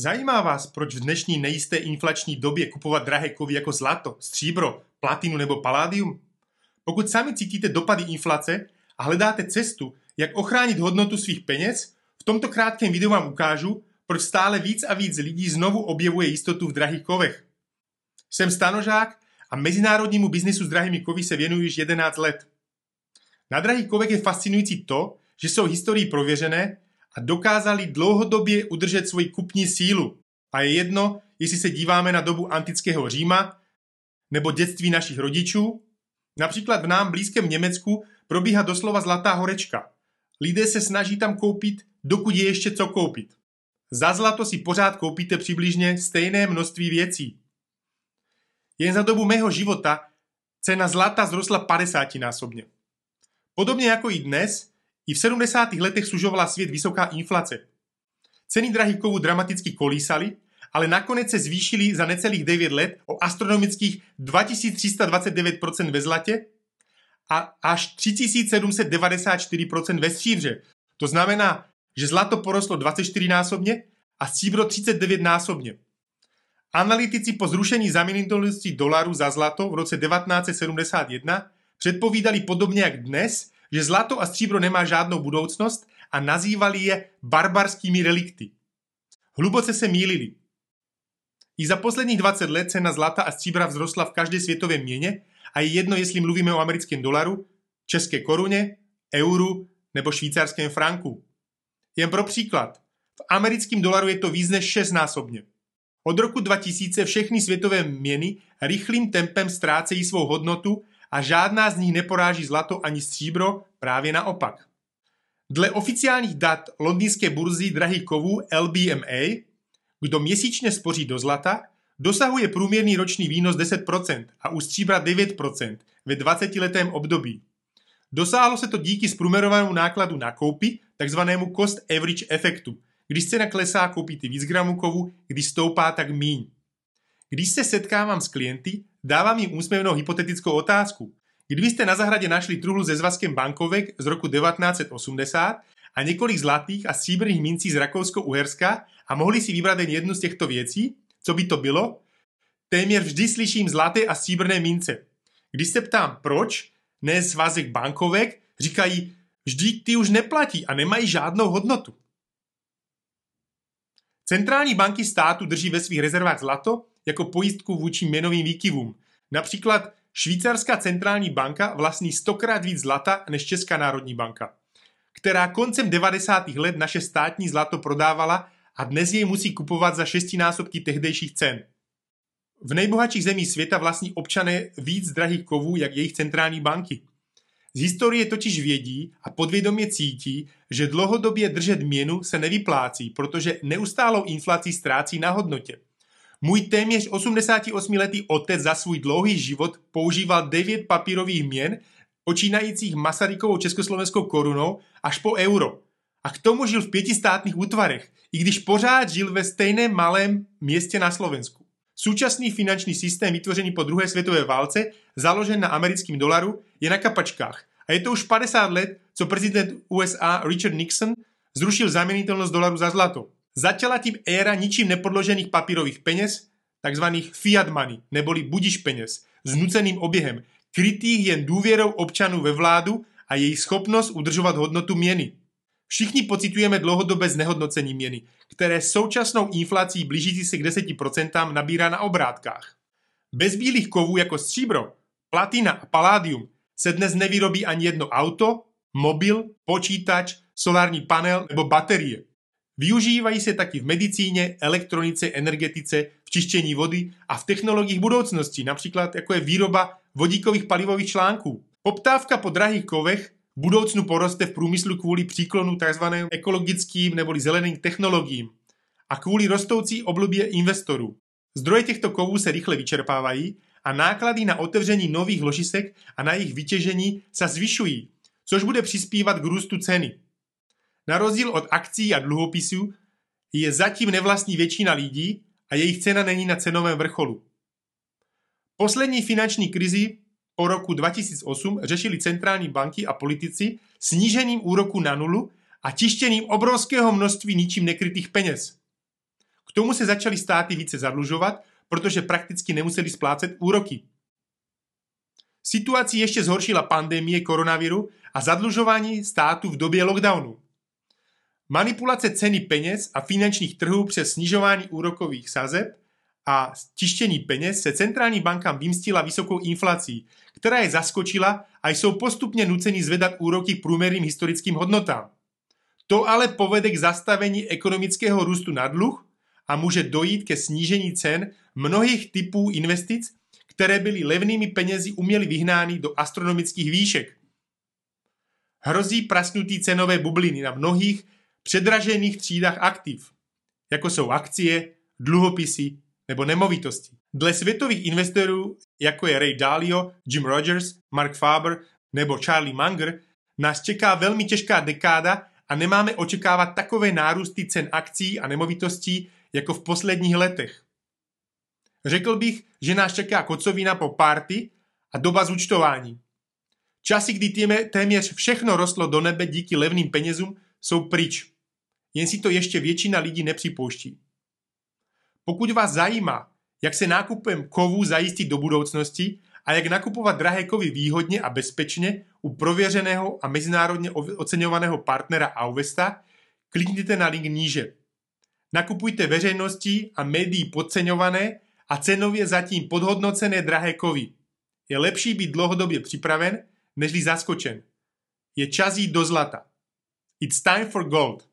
Zajímá vás, proč v dnešní nejisté inflační době kupovat drahé kovy jako zlato, stříbro, platinu nebo paládium? Pokud sami cítíte dopady inflace a hledáte cestu, jak ochránit hodnotu svých peněz, v tomto krátkém videu vám ukážu, proč stále víc a víc lidí znovu objevuje jistotu v drahých kovech. Jsem stanožák a mezinárodnímu biznisu s drahými kovy se věnuji již 11 let. Na drahých kovech je fascinující to, že jsou historií prověřené a dokázali dlouhodobě udržet svoji kupní sílu. A je jedno, jestli se díváme na dobu antického Říma nebo dětství našich rodičů. Například v nám blízkém Německu probíhá doslova zlatá horečka. Lidé se snaží tam koupit, dokud je ještě co koupit. Za zlato si pořád koupíte přibližně stejné množství věcí. Jen za dobu mého života cena zlata zrostla 50 násobně. Podobně jako i dnes, i v 70. letech sužovala svět vysoká inflace. Ceny drahých kovů dramaticky kolísaly, ale nakonec se zvýšily za necelých 9 let o astronomických 2329% ve zlatě a až 3794% ve stříbře. To znamená, že zlato porostlo 24 násobně a stříbro 39 násobně. Analytici po zrušení zaměnitelnosti dolaru za zlato v roce 1971 předpovídali podobně jak dnes, že zlato a stříbro nemá žádnou budoucnost a nazývali je barbarskými relikty. Hluboce se mýlili. I za posledních 20 let cena zlata a stříbra vzrostla v každé světové měně a je jedno, jestli mluvíme o americkém dolaru, české koruně, euru nebo švýcarském franku. Jen pro příklad, v americkém dolaru je to víc než 6 násobně. Od roku 2000 všechny světové měny rychlým tempem ztrácejí svou hodnotu a žádná z nich neporáží zlato ani stříbro, právě naopak. Dle oficiálních dat londýnské burzy drahých kovů LBMA, kdo měsíčně spoří do zlata, dosahuje průměrný roční výnos 10% a u stříbra 9% ve 20-letém období. Dosáhlo se to díky zprůměrovanému nákladu na koupy, takzvanému cost average efektu. Když cena klesá, koupíte víc gramů kovu, když stoupá, tak míň. Když se setkávám s klienty, dávám jim úsměvnou hypotetickou otázku. Kdybyste na zahradě našli truhlu se zvazkem bankovek z roku 1980 a několik zlatých a stříbrných mincí z Rakousko-Uherska a mohli si vybrat jen jednu z těchto věcí, co by to bylo? Téměř vždy slyším zlaté a stříbrné mince. Když se ptám proč, ne svazek bankovek, říkají, vždy ty už neplatí a nemají žádnou hodnotu. Centrální banky státu drží ve svých rezervách zlato jako pojistku vůči měnovým výkyvům. Například švýcarská centrální banka vlastní stokrát víc zlata než Česká národní banka, která koncem 90. let naše státní zlato prodávala a dnes jej musí kupovat za šestinásobky tehdejších cen. V nejbohatších zemích světa vlastní občané víc drahých kovů, jak jejich centrální banky. Z historie totiž vědí a podvědomě cítí, že dlouhodobě držet měnu se nevyplácí, protože neustálou inflací ztrácí na hodnotě. Můj téměř 88-letý otec za svůj dlouhý život používal 9 papírových měn, počínajících Masarykovou československou korunou až po euro. A k tomu žil v pětistátných útvarech, i když pořád žil ve stejném malém městě na Slovensku. Současný finanční systém vytvořený po druhé světové válce, založen na americkém dolaru, je na kapačkách. A je to už 50 let, co prezident USA Richard Nixon zrušil zaměnitelnost dolaru za zlato. Začala tím éra ničím nepodložených papírových peněz, takzvaných fiat money, neboli budiš peněz, s nuceným oběhem, krytých jen důvěrou občanů ve vládu a jejich schopnost udržovat hodnotu měny. Všichni pocitujeme dlouhodobé znehodnocení měny, které současnou inflací blížící se k 10% nabírá na obrátkách. Bez bílých kovů jako stříbro, platina a paládium se dnes nevyrobí ani jedno auto, mobil, počítač, solární panel nebo baterie. Využívají se taky v medicíně, elektronice, energetice, v čištění vody a v technologiích budoucnosti, například jako je výroba vodíkových palivových článků. Poptávka po drahých kovech v budoucnu poroste v průmyslu kvůli příklonu tzv. ekologickým nebo zeleným technologiím a kvůli rostoucí oblubě investorů. Zdroje těchto kovů se rychle vyčerpávají a náklady na otevření nových ložisek a na jejich vytěžení se zvyšují, což bude přispívat k růstu ceny. Na rozdíl od akcí a dluhopisů je zatím nevlastní většina lidí a jejich cena není na cenovém vrcholu. Poslední finanční krizi po roku 2008 řešili centrální banky a politici snížením úroku na nulu a tištěním obrovského množství ničím nekrytých peněz. K tomu se začaly státy více zadlužovat, protože prakticky nemuseli splácet úroky. Situaci ještě zhoršila pandemie koronaviru a zadlužování státu v době lockdownu. Manipulace ceny peněz a finančních trhů přes snižování úrokových sazeb a tištění peněz se centrální bankám vymstila vysokou inflací, která je zaskočila a jsou postupně nuceni zvedat úroky průměrným historickým hodnotám. To ale povede k zastavení ekonomického růstu na dluh a může dojít ke snížení cen mnohých typů investic, které byly levnými penězi uměly vyhnány do astronomických výšek. Hrozí prasknutí cenové bubliny na mnohých předražených třídách aktiv, jako jsou akcie, dluhopisy nebo nemovitosti. Dle světových investorů, jako je Ray Dalio, Jim Rogers, Mark Faber nebo Charlie Munger, nás čeká velmi těžká dekáda a nemáme očekávat takové nárůsty cen akcí a nemovitostí jako v posledních letech. Řekl bych, že nás čeká kocovina po party a doba zúčtování. Časy, kdy téměř všechno rostlo do nebe díky levným penězům, jsou pryč. Jen si to ještě většina lidí nepřipouští. Pokud vás zajímá, jak se nákupem kovů zajistit do budoucnosti a jak nakupovat drahé kovy výhodně a bezpečně u prověřeného a mezinárodně oceňovaného partnera Auvesta, klikněte na link níže. Nakupujte veřejností a médií podceňované a cenově zatím podhodnocené drahé kovy. Je lepší být dlouhodobě připraven, nežli zaskočen. Je čas jít do zlata. It's time for gold.